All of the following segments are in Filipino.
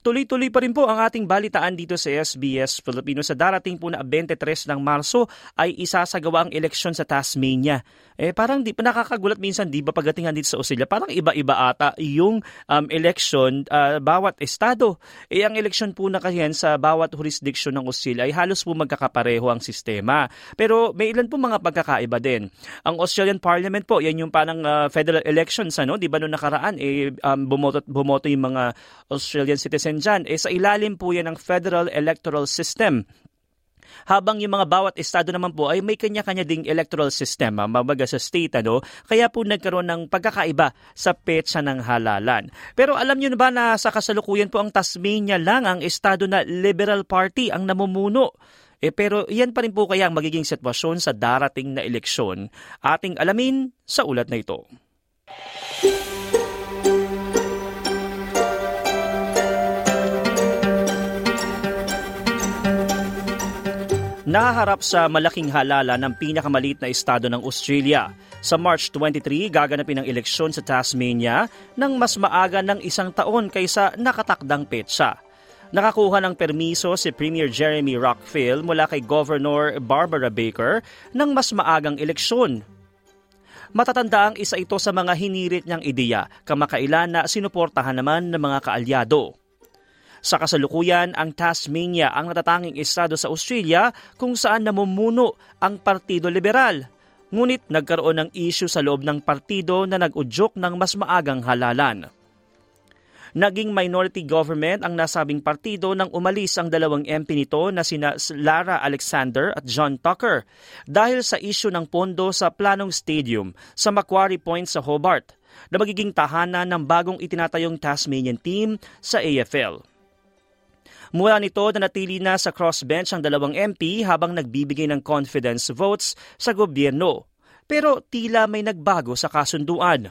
Tuloy-tuloy pa rin po ang ating balitaan dito sa SBS Filipino. Sa darating po na 23 ng Marso ay isasagawa ang eleksyon sa Tasmania. Eh parang di pa nakakagulat minsan di ba pagdating dito sa Australia, parang iba-iba ata yung um, election uh, bawat estado. Eh ang eleksyon po na kasi sa bawat jurisdiction ng Australia ay halos po magkakapareho ang sistema. Pero may ilan po mga pagkakaiba din. Ang Australian Parliament po, yan yung parang uh, federal elections ano, di ba noong nakaraan eh um, bumoto, bumoto yung mga Australian citizens natin dyan, eh, sa ilalim po yan ng Federal Electoral System habang yung mga bawat estado naman po ay may kanya-kanya ding electoral system, mabaga sa state, ano? Kaya po nagkaroon ng pagkakaiba sa petsa ng halalan. Pero alam niyo na ba na sa kasalukuyan po ang Tasmania lang ang estado na Liberal Party ang namumuno? Eh, pero yan pa rin po kaya ang magiging sitwasyon sa darating na eleksyon. Ating alamin sa ulat na ito. Nahaharap sa malaking halala ng pinakamalit na estado ng Australia. Sa March 23, gaganapin ang eleksyon sa Tasmania ng mas maaga ng isang taon kaysa nakatakdang petsa. Nakakuha ng permiso si Premier Jeremy Rockfield mula kay Governor Barbara Baker ng mas maagang eleksyon. Matatanda ang isa ito sa mga hinirit niyang ideya kamakailan na sinuportahan naman ng mga kaalyado. Sa kasalukuyan, ang Tasmania ang natatanging estado sa Australia kung saan namumuno ang Partido Liberal. Ngunit nagkaroon ng issue sa loob ng partido na nag-udyok ng mas maagang halalan. Naging minority government ang nasabing partido nang umalis ang dalawang MP nito na sina Lara Alexander at John Tucker dahil sa issue ng pondo sa planong stadium sa Macquarie Point sa Hobart na magiging tahanan ng bagong itinatayong Tasmanian team sa AFL. Mula nito, nanatili na sa crossbench ang dalawang MP habang nagbibigay ng confidence votes sa gobyerno. Pero tila may nagbago sa kasunduan.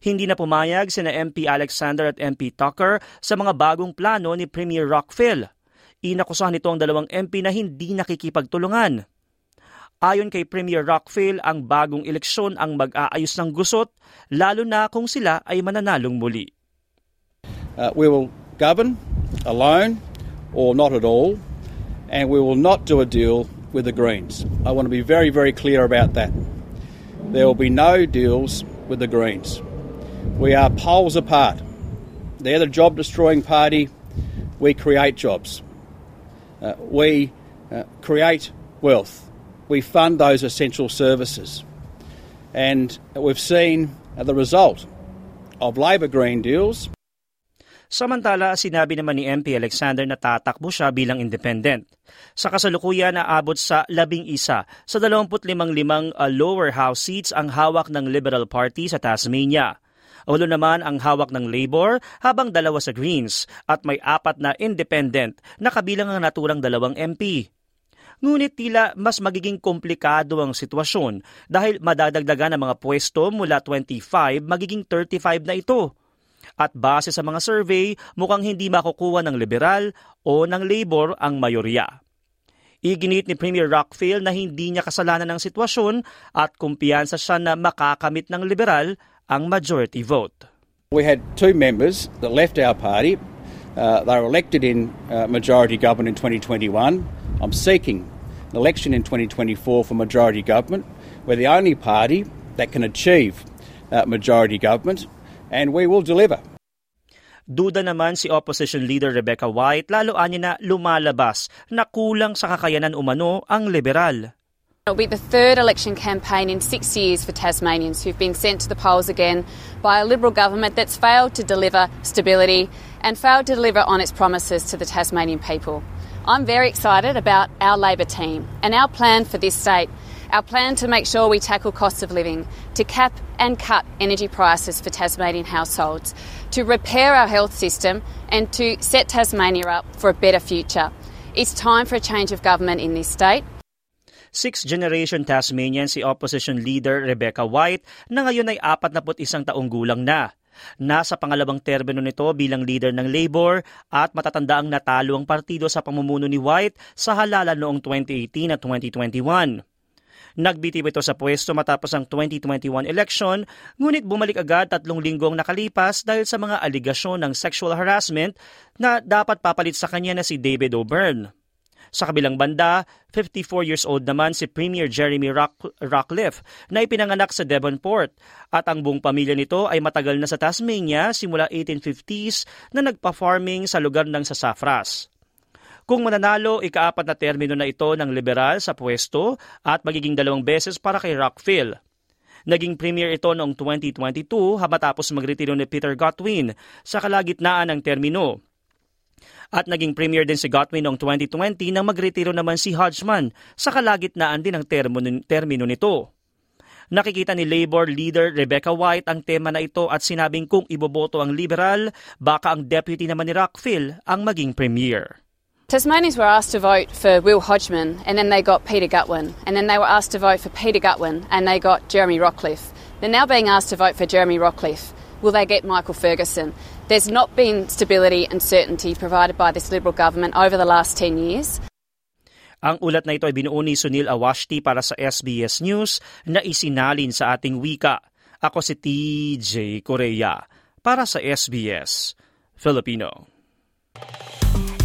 Hindi na pumayag sina MP Alexander at MP Tucker sa mga bagong plano ni Premier Rockfield. Inakusahan nito ang dalawang MP na hindi nakikipagtulungan. Ayon kay Premier Rockfield, ang bagong eleksyon ang mag-aayos ng gusot, lalo na kung sila ay mananalong muli. Uh, we will govern alone or not at all, and we will not do a deal with the Greens. I want to be very, very clear about that. There will be no deals with the Greens. We are poles apart. They're the job destroying party. We create jobs. Uh, we uh, create wealth. We fund those essential services. And we've seen the result of Labor Green deals. Samantala, sinabi naman ni MP Alexander na tatakbo siya bilang independent. Sa kasalukuyan, naabot sa labing isa sa 25 limang uh, lower house seats ang hawak ng Liberal Party sa Tasmania. Ulo naman ang hawak ng Labor habang dalawa sa Greens at may apat na independent na kabilang ang naturang dalawang MP. Ngunit tila mas magiging komplikado ang sitwasyon dahil madadagdagan ang mga pwesto mula 25 magiging 35 na ito at base sa mga survey, mukhang hindi makukuha ng liberal o ng labor ang mayorya. Iginit ni Premier Rockfield na hindi niya kasalanan ng sitwasyon at kumpiyansa siya na makakamit ng liberal ang majority vote. We had two members that left our party. Uh, they were elected in uh, majority government in 2021. I'm seeking an election in 2024 for majority government. We're the only party that can achieve uh, majority government, and we will deliver. Duda naman si Opposition Leader Rebecca White lalo na lumalabas na kulang sa kakayanan umano ang liberal. It'll be the third election campaign in six years for Tasmanians who've been sent to the polls again by a Liberal government that's failed to deliver stability and failed to deliver on its promises to the Tasmanian people. I'm very excited about our Labor team and our plan for this state our plan to make sure we tackle costs of living, to cap and cut energy prices for Tasmanian households, to repair our health system, and to set Tasmania up for a better future. It's time for a change of government in this state. Sixth-generation Tasmanian si opposition leader Rebecca White na ngayon ay 41 taong gulang na. Nasa pangalawang termino nito bilang leader ng Labor at matatanda ang natalo ang partido sa pamumuno ni White sa halalan noong 2018 at 2021. Nagbitiw ito sa pwesto matapos ang 2021 election, ngunit bumalik agad tatlong linggong nakalipas dahil sa mga aligasyon ng sexual harassment na dapat papalit sa kanya na si David O'Byrne. Sa kabilang banda, 54 years old naman si Premier Jeremy Rock- Rockcliffe na ipinanganak sa Devonport at ang buong pamilya nito ay matagal na sa Tasmania simula 1850s na nagpa-farming sa lugar ng Sasafras. Kung mananalo, ikaapat na termino na ito ng liberal sa pwesto at magiging dalawang beses para kay Rockville. Naging premier ito noong 2022 matapos magretiro ni Peter Godwin sa kalagitnaan ng termino. At naging premier din si Godwin noong 2020 nang magretiro naman si Hodgman sa kalagitnaan din ng termino nito. Nakikita ni Labor leader Rebecca White ang tema na ito at sinabing kung iboboto ang liberal, baka ang deputy naman ni Rockville ang maging premier. Tasmanians were asked to vote for Will Hodgman and then they got Peter Gutwin. And then they were asked to vote for Peter Gutwin and they got Jeremy Rockcliffe. They're now being asked to vote for Jeremy Rockcliffe. Will they get Michael Ferguson? There's not been stability and certainty provided by this Liberal government over the last 10 years. Ang ulat na ito ay binuo ni Sunil Awashti para sa SBS News na isinalin sa ating wika. Ako si TJ Korea para sa SBS Filipino.